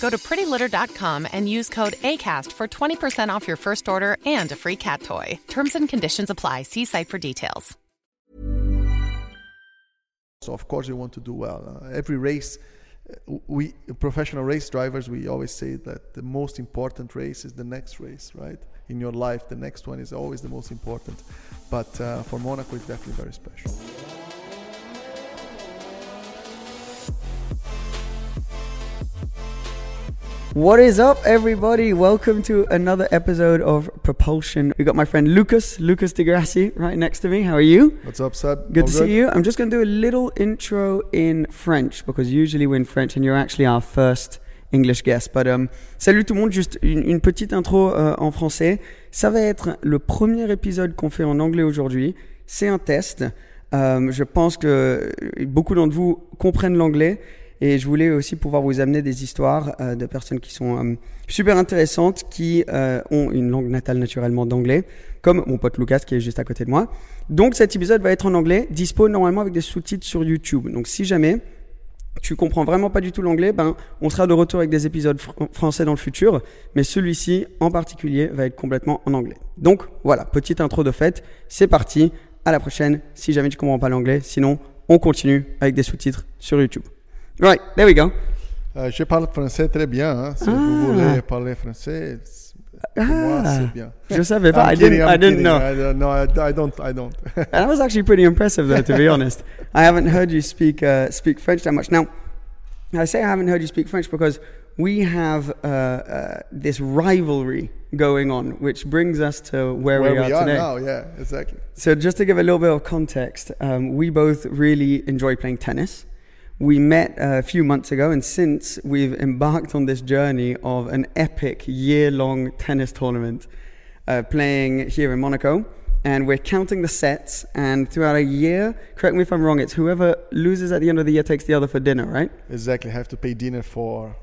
Go to prettylitter.com and use code ACAST for 20% off your first order and a free cat toy. Terms and conditions apply. See site for details. So of course you want to do well. Uh, every race, uh, we professional race drivers, we always say that the most important race is the next race, right? In your life, the next one is always the most important. But uh, for Monaco, it's definitely very special. What is up, everybody? Welcome to another episode of Propulsion. We got my friend Lucas, Lucas Di Grassi, right next to me. How are you? What's up, Seb? Good All to see you. I'm just going to do a little intro in French because usually we're in French and you're actually our first English guest. But um, salut tout le monde, juste une, une petite intro euh, en français. Ça va être le premier épisode qu'on fait en anglais aujourd'hui. C'est un test. Euh, je pense que beaucoup d'entre vous comprennent l'anglais. Et je voulais aussi pouvoir vous amener des histoires euh, de personnes qui sont euh, super intéressantes, qui euh, ont une langue natale naturellement d'anglais, comme mon pote Lucas qui est juste à côté de moi. Donc cet épisode va être en anglais, dispo normalement avec des sous-titres sur YouTube. Donc si jamais tu comprends vraiment pas du tout l'anglais, ben on sera de retour avec des épisodes fr- français dans le futur, mais celui-ci en particulier va être complètement en anglais. Donc voilà, petite intro de fait, c'est parti, à la prochaine. Si jamais tu comprends pas l'anglais, sinon on continue avec des sous-titres sur YouTube. Right, there we go. Euh, je parle français très bien. hein. Si Ah. vous voulez parler français, pour moi, Ah. c'est bien. Je savais pas. I'm I kidding, didn't. I'm I didn't kidding. know. I don't, no, I, I don't. I don't. That was actually pretty impressive, though, to be honest. I haven't heard you speak uh, speak French that much. Now, I say I haven't heard you speak French because we have uh, uh, this rivalry going on, which brings us to where, Where we are, we are today. now, yeah, exactly. So, just to give a little bit of context, um, we both really enjoy playing tennis. We met a few months ago, and since we've embarked on this journey of an epic year long tennis tournament uh, playing here in Monaco. And we're counting the sets, and throughout a year, correct me if I'm wrong, it's whoever loses at the end of the year takes the other for dinner, right? Exactly. Have to pay dinner for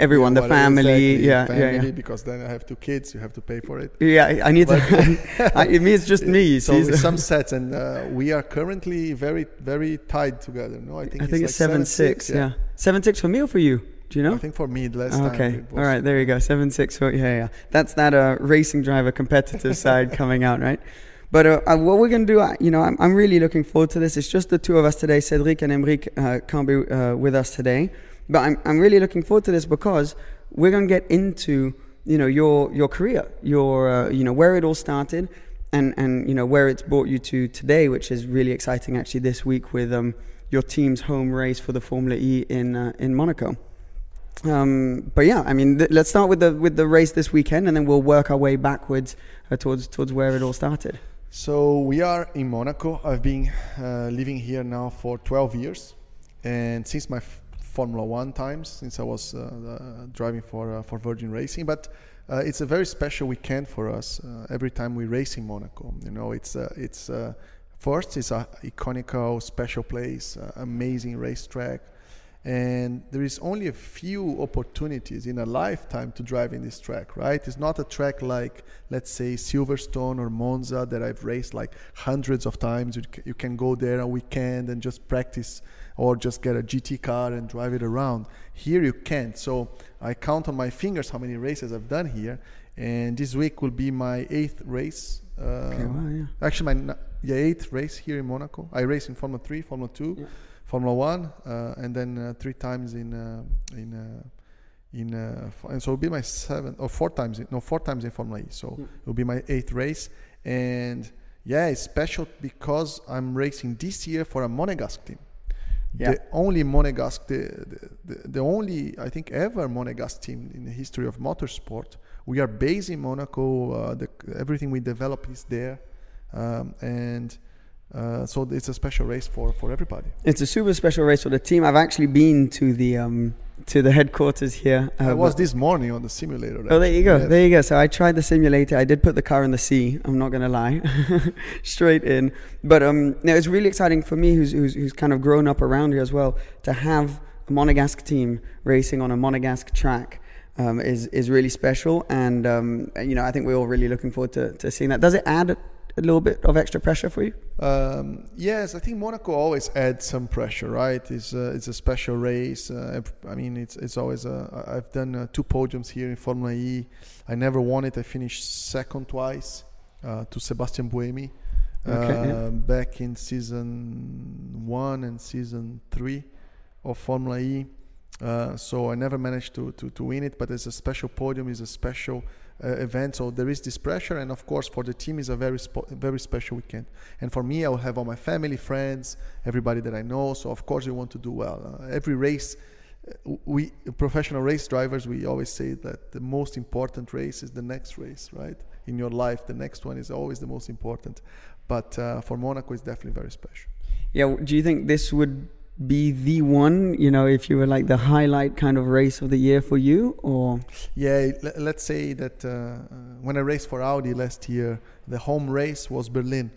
Everyone, the family, exactly, yeah, family, yeah, yeah. Because then I have two kids, you have to pay for it. Yeah, I need to. I, it means just me. So some sets, and uh, we are currently very, very tied together. No, I think I it's think like it's seven six. Yeah. seven six for me or for you? Do you know? I think for me last time. Okay. All right. There you go. Seven six. four- Yeah, yeah. That's that uh, racing driver competitive side coming out, right? But uh, uh, what we're gonna do, uh, you know, I'm, I'm really looking forward to this. It's just the two of us today. Cedric and Emric uh, can't be uh, with us today, but I'm I'm really looking forward to this because we're gonna get into you know your your career, your uh, you know where it all started, and and you know where it's brought you to today, which is really exciting. Actually, this week with um, your team's home race for the Formula E in uh, in Monaco. Um, but yeah, I mean, th- let's start with the with the race this weekend, and then we'll work our way backwards uh, towards towards where it all started. So we are in Monaco. I've been uh, living here now for 12 years, and since my Formula One times, since I was uh, driving for uh, for Virgin Racing. But uh, it's a very special weekend for us. Every time we race in Monaco, you know, it's it's first it's a iconical, special place, amazing racetrack. And there is only a few opportunities in a lifetime to drive in this track, right? It's not a track like, let's say, Silverstone or Monza that I've raced like hundreds of times. You, you can go there a weekend and just practice or just get a GT car and drive it around. Here you can't. So I count on my fingers how many races I've done here. And this week will be my eighth race. Uh, Okay, wow, yeah. Actually, my n- yeah, eighth race here in Monaco. I race in Formula 3, Formula 2. Formula One, uh, and then uh, three times in uh, in uh, in uh, and so it'll be my seventh or four times in, no four times in Formula E. So Hmm. it'll be my eighth race, and yeah, it's special because I'm racing this year for a Monegasque team. Yeah. The only Monegasque, the, the, the only I think ever Monegasque team in the history of motorsport. We are based in Monaco. Uh, the, everything we develop is there, um, and uh, so it's a special race for for everybody. It's a super special race for the team. I've actually been to the um, to the headquarters here. I uh, was this morning on the simulator. Oh, there you go. actually, There you go. So I tried the simulator. I did put the car in the sea. I'm not gonna lie, straight in. But um, no, it's really exciting for me, who's, who's who's kind of grown up around here as well, to have a Monegasque team racing on a Monegasque track. Um, is is really special, and um, you know I think we're all really looking forward to, to seeing that. Does it add a, little bit of extra pressure for you? Um, yes, I think Monaco always adds some pressure, right? It's a, it's a special race. Uh, I mean, it's it's always. A, I've done uh, two podiums here in Formula E. I never won it. I finished second twice uh, to Sebastian Buemi Okay, yeah. back in season one and season three of Formula E. Uh, so I never managed to, to, to win it, but it's a special podium, it's a special uh, event. So there is this pressure, and of course for the team is a very spo- very special weekend. And for me, I will have all my family, friends, everybody that I know. So of course we want to do well. Uh, every race, uh, we professional race drivers, we always say that the most important race is the next race, right? In your life, the next one is always the most important. But uh, for Monaco, it's definitely very special. Yeah. Do you think this would be the one? You know, if you were like the highlight kind of race of the year for you, or Yeah, le- let's say that uh, uh, when I raced for Audi last year, the home race was Berlin,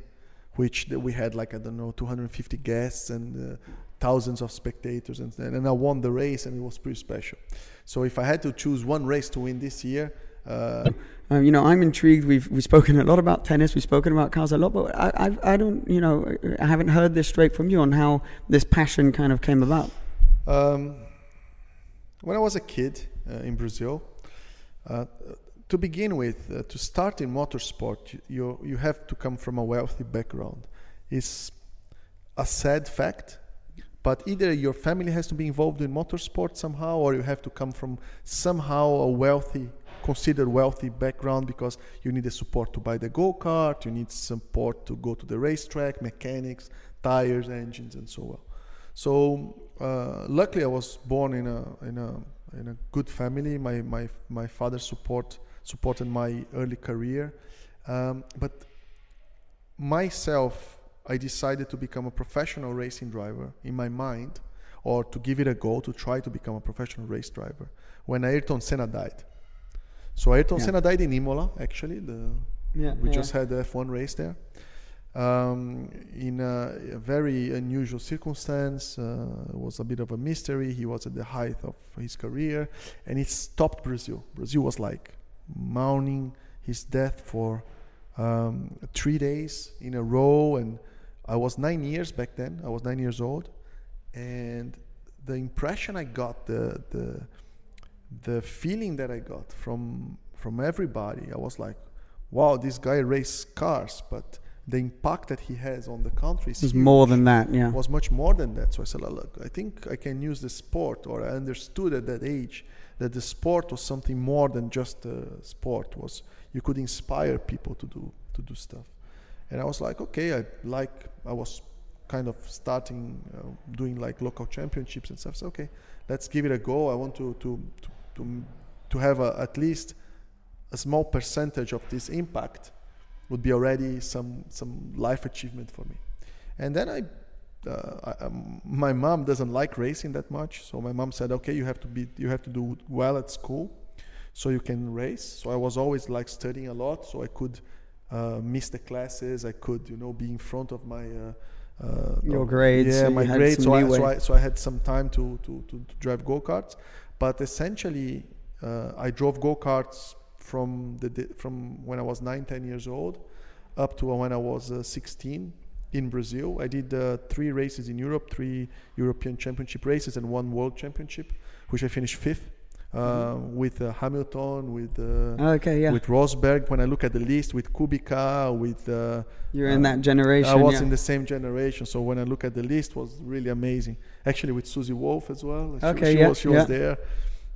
which we had like I don't know 250 guests and uh, thousands of spectators, and, and I won the race, and it was pretty special. So if I had to choose one race to win this year, uh, Um, you know, I'm intrigued. We've we've spoken a lot about tennis. We've spoken about cars a lot, but I I, I don't you know I haven't heard this straight from you on how this passion kind of came about. Um, when I was a kid uh, in Brazil, uh, to begin with, uh, to start in motorsport, you, you you have to come from a wealthy background. It's a sad fact, but either your family has to be involved in motorsport somehow, or you have to come from somehow a wealthy, considered wealthy background because you need the support to buy the go kart, you need support to go to the racetrack, mechanics, tires, engines, and so on. So uh, luckily, I was born in a in a in a good family. My my my father support supported my early career, um, but myself, I decided to become a professional racing driver in my mind, or to give it a go to try to become a professional race driver when Ayrton Senna died. So Ayrton Yeah. Senna died in Imola, actually. The Yeah, we just had the F1 race there. Um, in a, a very unusual circumstance, uh, it was a bit of a mystery. He was at the height of his career, and it stopped Brazil. Brazil was like mourning his death for um, three days in a row, and I was nine years back then. I was nine years old, and the impression I got, the the the feeling that I got from from everybody, I was like, wow, this guy races cars, but the impact that he has on the country is huge. more than that. Yeah. was much more than that. So I said, look, I think I can use the sport, or I understood at that age that the sport was something more than just a sport. Was you could inspire people to do to do stuff, and I was like, okay, I like I was kind of starting uh, doing like local championships and stuff. So okay, let's give it a go. I want to to to to, to have a, at least a small percentage of this impact would be already some some life achievement for me. And then I, uh, I um, my mom doesn't like racing that much, so my mom said, okay, you have to be you have to do well at school, so you can race. So I was always like studying a lot, so I could uh, miss the classes. I could you know be in front of my uh, uh, Your grades, Yeah, so my grades. So I, so I so I had some time to to to, to drive go karts, but essentially uh, I drove go karts from the from when I was nine, ten years old, up to when I was uh, 16 in Brazil. I did uh, three races in Europe, three European Championship races, and one World Championship, which I finished fifth. Uh, with uh, Hamilton, with uh, Okay. Yeah. with Rosberg. When I look at the list, with Kubica, with uh, You're in uh, that generation. I was yeah. in the same generation, so when I look at the list, was really amazing. Actually, with Susie Wolff as well. She- Okay, she, yeah, was, she yeah. was there.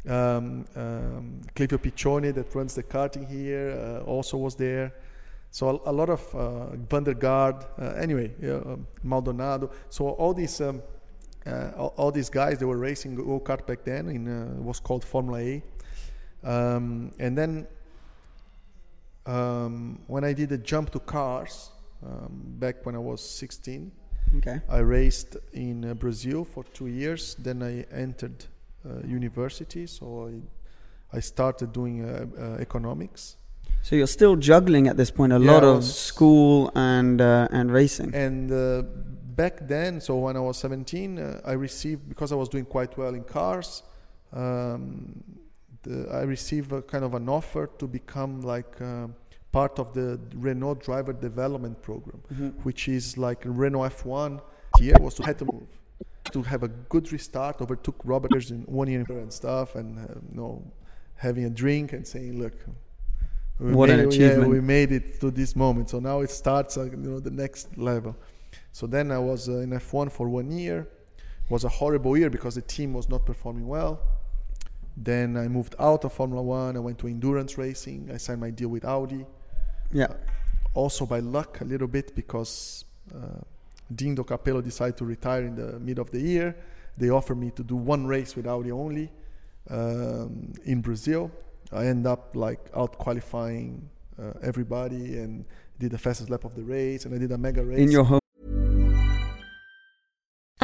Um, um, Clivio Piccione, that runs the karting here, uh, also was there. So a, a lot of uh, Van der uh, anyway, um, Maldonado. So all these um, uh, all, all, these guys they were racing go kart back then in uh, was called Formula E. Um, and then um, when I did the jump to cars um, back when I was 16, okay. I raced in uh, Brazil for two years. Then I entered uh, university, so I, I started doing uh, economics. So you're still juggling at this point a Yeah, lot of school and uh, and racing. And uh, back then, so when I was 17, uh, I received because I was doing quite well in cars. Um, the, I received a kind of an offer to become like uh, part of the Renault driver development program, which is like Renault F1. Here was to had to move to have a good restart. Overtook Robert in one year and stuff, and uh, you know, having a drink and saying, "Look, we What an made, yeah, achievement. we made it to this moment. So now it starts, uh, you know, the next level. So then I was uh, in F1 for one year. It was a horrible year because the team was not performing well. Then I moved out of Formula One. I went to endurance racing. I signed my deal with Audi. yeah. Also by luck, a little bit because uh, Dindo Capello decided to retire in the mid of the year. They offered me to do one race with Audi only um, in Brazil. I end up like out qualifying uh, everybody and did the fastest lap of the race, and I did a mega race. In your home.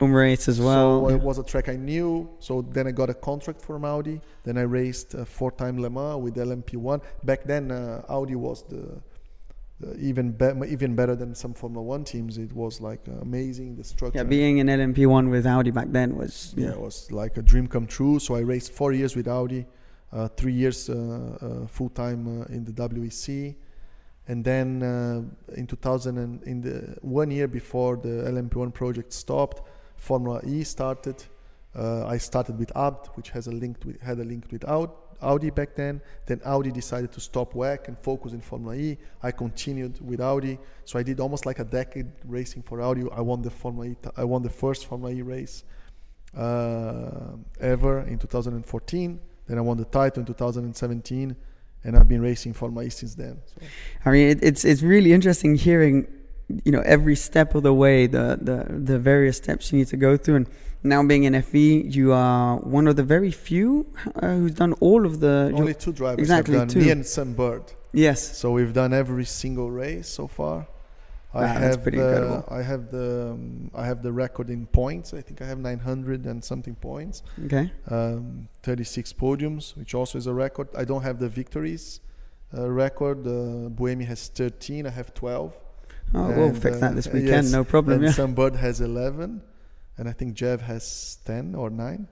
Home race as well. So it was a track I knew. So then I got a contract from Audi. Then I raced uh, four-time Le Mans with LMP1. Back then, uh, Audi was the, the even be- even better than some Formula One teams. It was like amazing. The structure. yeah, being an LMP1 with Audi back then was yeah, yeah. it was like a dream come true. So I raced four years with Audi, uh, three years uh, uh, full time uh, in the WEC, and then uh, in 2000 and in the one year before the LMP1 project stopped, Formula E started. Uh, I started with Abt, which has a link with, had a link with Aud- Audi back then. Then Audi decided to stop WEC and focus in Formula E. I continued with Audi, so I did almost like a decade racing for Audi. I won the Formula E. I won the first Formula E race uh, ever in 2014. Then I won the title in 2017, and I've been racing Formula E since then. So. I mean, it, it's it's really interesting hearing, you know, every step of the way, the the the various steps you need to go through, and now being in FE, you are one of the very few uh, who's done all of the. Only two drivers exactly have done two. me and Sam Bird. Yes. So we've done every single race so far. I Wow, that's have pretty the, incredible. I have the um, I have the record in points. I think I have 900 and something points. Okay. Um, 36 podiums, which also is a record. I don't have the victories. uh, record. Uh, Buemi has 13. I have 12. Oh, we'll fix that uh, this weekend. no problem. And yeah. Sam Bird has 11, and I think Jev has 10 or 9.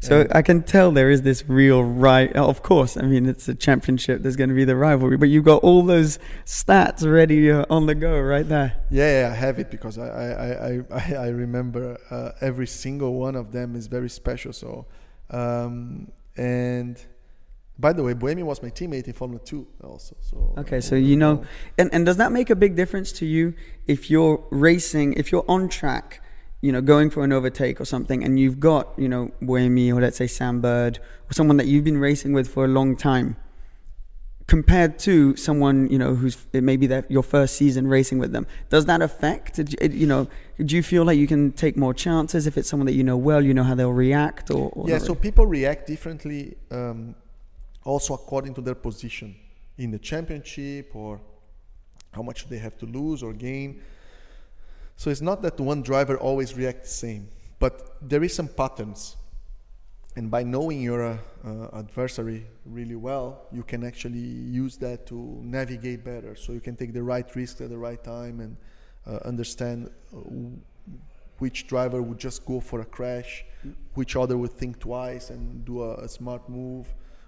So And- I can tell there is this real right. Of course, I mean it's a championship. There's going to be the rivalry, but you've got all those stats ready uh, on the go right there. Yeah, yeah, I have it because I I, I, I, I remember uh, every single one of them is very special. So, um, and by the way, Buemi was my teammate in Formula Two also. So Okay, so you know, and and does that make a big difference to you if you're racing, if you're on track, you know, going for an overtake or something, and you've got you know Buemi or let's say Sam Bird or someone that you've been racing with for a long time, compared to someone you know who's it may be their, your first season racing with them, does that affect? Did you- it- You know, do you feel like you can take more chances if it's someone that you know well, you know how they'll react, or, or yeah, so really? people react differently, um, also according to their position in the championship or how much they have to lose or gain. So it's not that one driver always reacts the same, but there is some patterns. And by knowing your uh, uh, adversary really well, you can actually use that to navigate better. So you can take the right risks at the right time and uh, understand uh, which driver would just go for a crash, which other would think twice and do a, a smart move,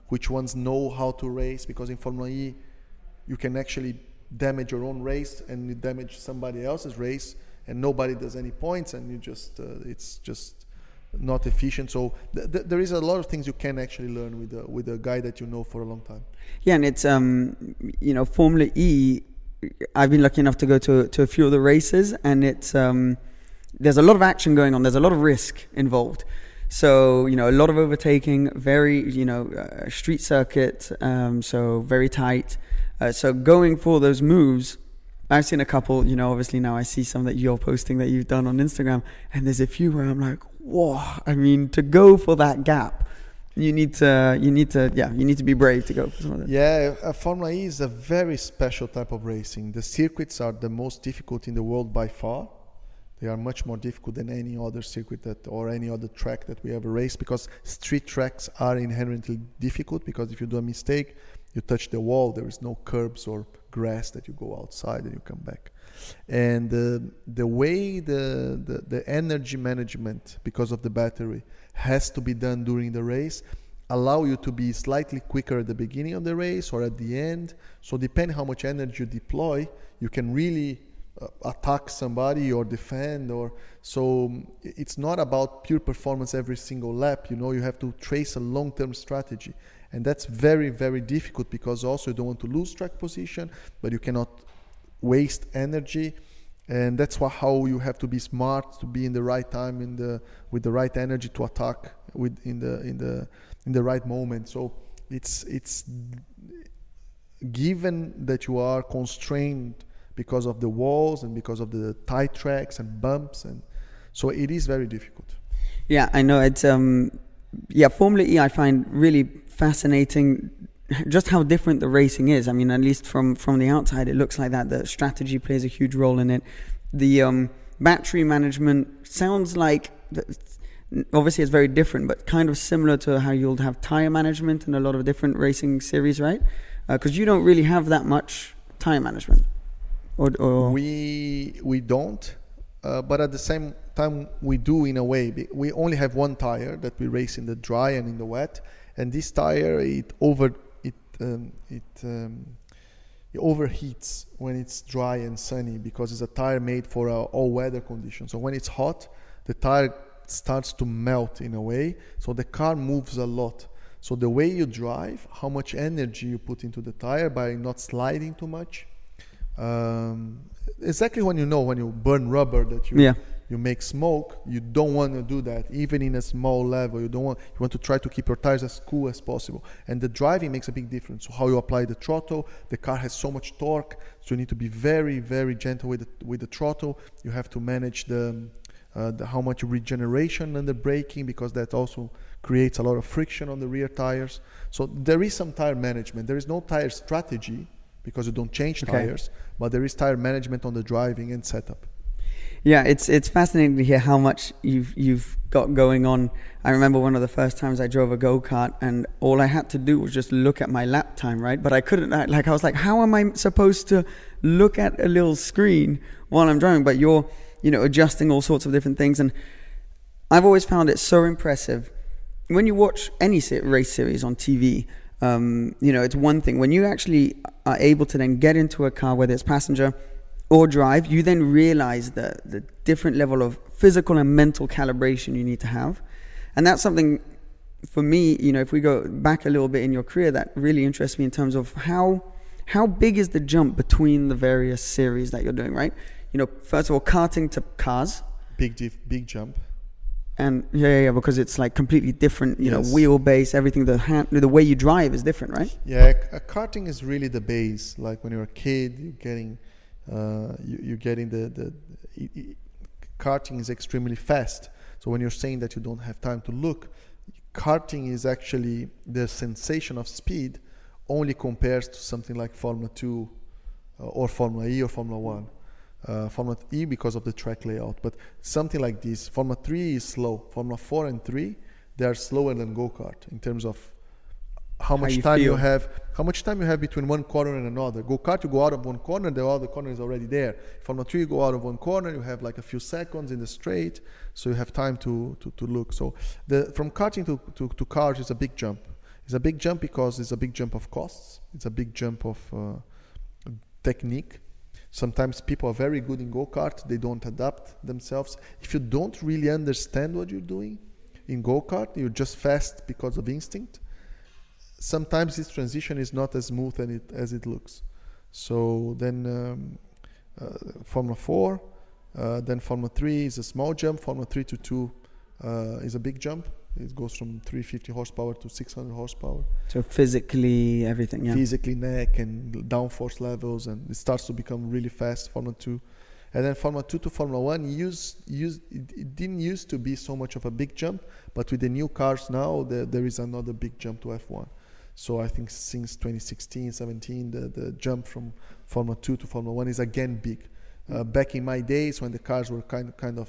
which ones know how to race. Because in Formula E, you can actually damage your own race and you damage somebody else's race, and nobody does any points, and you just uh, it's just not efficient. So th- th- there is a lot of things you can actually learn with a, with a guy that you know for a long time. Yeah, and it's um, you know, Formula E. I've been lucky enough to go to to a few of the races, and it's um, there's a lot of action going on. There's a lot of risk involved. So you know, a lot of overtaking, very you know, uh, street circuit, um, so very tight. Uh, so going for those moves, I've seen a couple. You know, obviously now I see some that you're posting that you've done on Instagram, and there's a few where I'm like, whoa! I mean, to go for that gap, you need to, you need to, yeah, you need to be brave to go for some of that. Yeah, uh, Formula E is a very special type of racing. The circuits are the most difficult in the world by far. They are much more difficult than any other circuit that or any other track that we ever raced because street tracks are inherently difficult because if you do a mistake, you touch the wall, there is no curbs or grass that you go outside and you come back. And uh, the way the, the, the energy management because of the battery has to be done during the race allow you to be slightly quicker at the beginning of the race or at the end. So depending how much energy you deploy, you can really attack somebody or defend or so um, it's not about pure performance every single lap you know you have to trace a long-term strategy. And that's very very difficult because also you don't want to lose track position but you cannot waste energy. And that's why how you have to be smart to be in the right time in the with the right energy to attack with in the in the in the right moment. So it's it's given that you are constrained because of the walls and because of the tight tracks and bumps and so it is very difficult Yeah, I know it's um yeah, Formula E I find really fascinating just how different the racing is. I mean, at least from from the outside it looks like that. The strategy plays a huge role in it. The um battery management sounds like obviously it's very different, but kind of similar to how you'll have tire management in a lot of different racing series, right? Because you don't really have that much tire management. Or, or? We we don't uh, but at the same time we do in a way. We only have one tire that we race in the dry and in the wet and this tire it over it um, it um, it overheats when it's dry and sunny because it's a tire made for uh, all weather conditions. So when it's hot the tire starts to melt in a way. So the car moves a lot. So the way you drive how much energy you put into the tire by not sliding too much um, exactly when you know when you burn rubber that you Yeah. you make smoke you don't want to do that even in a small level. You don't want you want to try to keep your tires as cool as possible. And the driving makes a big difference. So how you apply the throttle the car has so much torque so you need to be very very gentle with the, with the throttle. You have to manage the, uh, the how much regeneration and the braking because that also creates a lot of friction on the rear tires. So there is some tire management. There is no tire strategy because you don't change Okay. tires but there is tire management on the driving and setup Yeah, it's it's fascinating to hear how much you've you've got going on. I remember one of the first times I drove a go kart, and all I had to do was just look at my lap time, right? But I couldn't. I- Like I was like, how am I supposed to look at a little screen while I'm driving? But you're, you know, adjusting all sorts of different things, and I've always found it so impressive when you watch any race series on TV. Um, you know, it's one thing when you actually are able to then get into a car, whether it's passenger or drive, you then realize the the different level of physical and mental calibration you need to have, and that's something for me. You know, if we go back a little bit in your career, that really interests me in terms of how how big is the jump between the various series that you're doing, right? You know, first of all, karting to cars. Big diff, big jump. And yeah, yeah, yeah, because it's like completely different, you Yes. know, wheelbase, everything. The hand, the way you drive is different, right? Yeah, c- uh, karting is really the base. Like when you're a kid, you're getting, uh, you, you're getting the the. karting is extremely fast. So when you're saying that you don't have time to look, karting is actually the sensation of speed only compares to something like Formula Two, uh, or Formula E or Formula One. Uh, Formula E because of the track layout, but something like this. Formula Three is slow. Formula Four and Three, they are slower than go kart in terms of how much you time you have how much time you have between one corner and another. Go kart you go out of one corner the other corner is already there. Formula 3 you go out of one corner you have like a few seconds in the straight so you have time to to, to look. So the from karting to, to, to cars is a big jump. It's a big jump because it's a big jump of costs. It's a big jump of uh, technique sometimes people are very good in go-kart they don't adapt themselves if you don't really understand what you're doing in go-kart you're just fast because of instinct sometimes this transition is not as smooth as it, as it looks. So then um, uh, Formula 4, uh, then Formula 3 is a small jump, Formula 3 to 2 uh, is a big jump. It goes from 350 horsepower to 600 horsepower. So physically, everything, yeah. Physically, neck and downforce levels, and it starts to become really fast. Formula 2. And then Formula 2 to Formula 1 used, used, it, it didn't used to be so much of a big jump, but with the new cars now, there, there is another big jump to F1. So I think since 2016, 17, the, the jump from Formula 2 to Formula 1 is again big. Uh, back in my days when the cars were kind kind of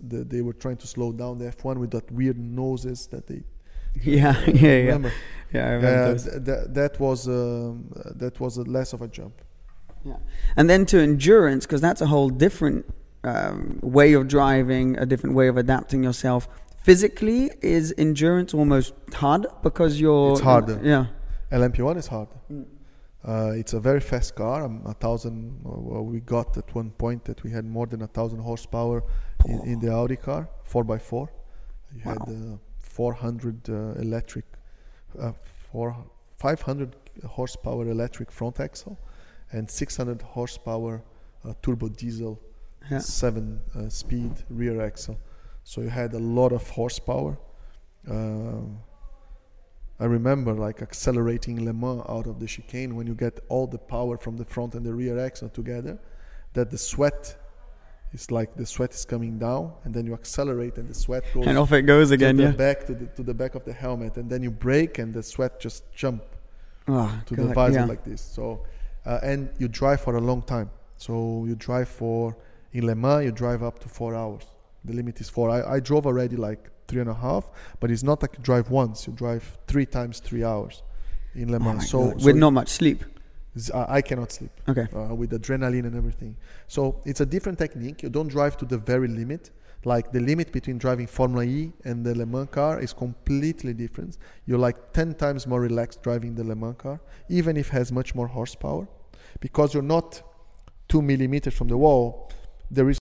the, they were trying to slow down the F1 with that weird noses that they Yeah, yeah, yeah. remember Yeah, I remember Uh, th- th- that was um, uh, that was a less of a jump Yeah. And then to endurance, because that's a whole different um, way of driving, a different way of adapting yourself. Physically, is endurance almost hard because you're. it's harder Yeah. LMP1 is harder uh, it's a very fast car. Um, a thousand uh, well, we got at one point that we had more than a thousand horsepower in, in the Audi car 4x4 you had uh, 400 uh, electric uh, four, 500 horsepower electric front axle and 600 horsepower uh, turbo diesel Yeah. seven uh, speed rear axle. So you had a lot of horsepower. Um, I remember like accelerating Le Mans out of the chicane when you get all the power from the front and the rear axle together, that the sweat is like the sweat is coming down and then you accelerate and the sweat goes And off it goes again, yeah. back to the to the back of the helmet and then you brake and the sweat just jump Oh, to the visor yeah. like this. So uh, and you drive for a long time. So you drive for in Le Mans you drive up to four hours. The limit is four. I, I drove already like three and a half, but it's not like you drive once. You drive three times three hours in Le Oh Mans. so, so with it- not much sleep. I cannot sleep. Okay. Uh, with adrenaline and everything. So it's a different technique. You don't drive to the very limit. Like the limit between driving Formula E and the Le Mans car is completely different. You're like 10 times more relaxed driving the Le Mans car, even if it has much more horsepower, because you're not two millimeters from the wall. There is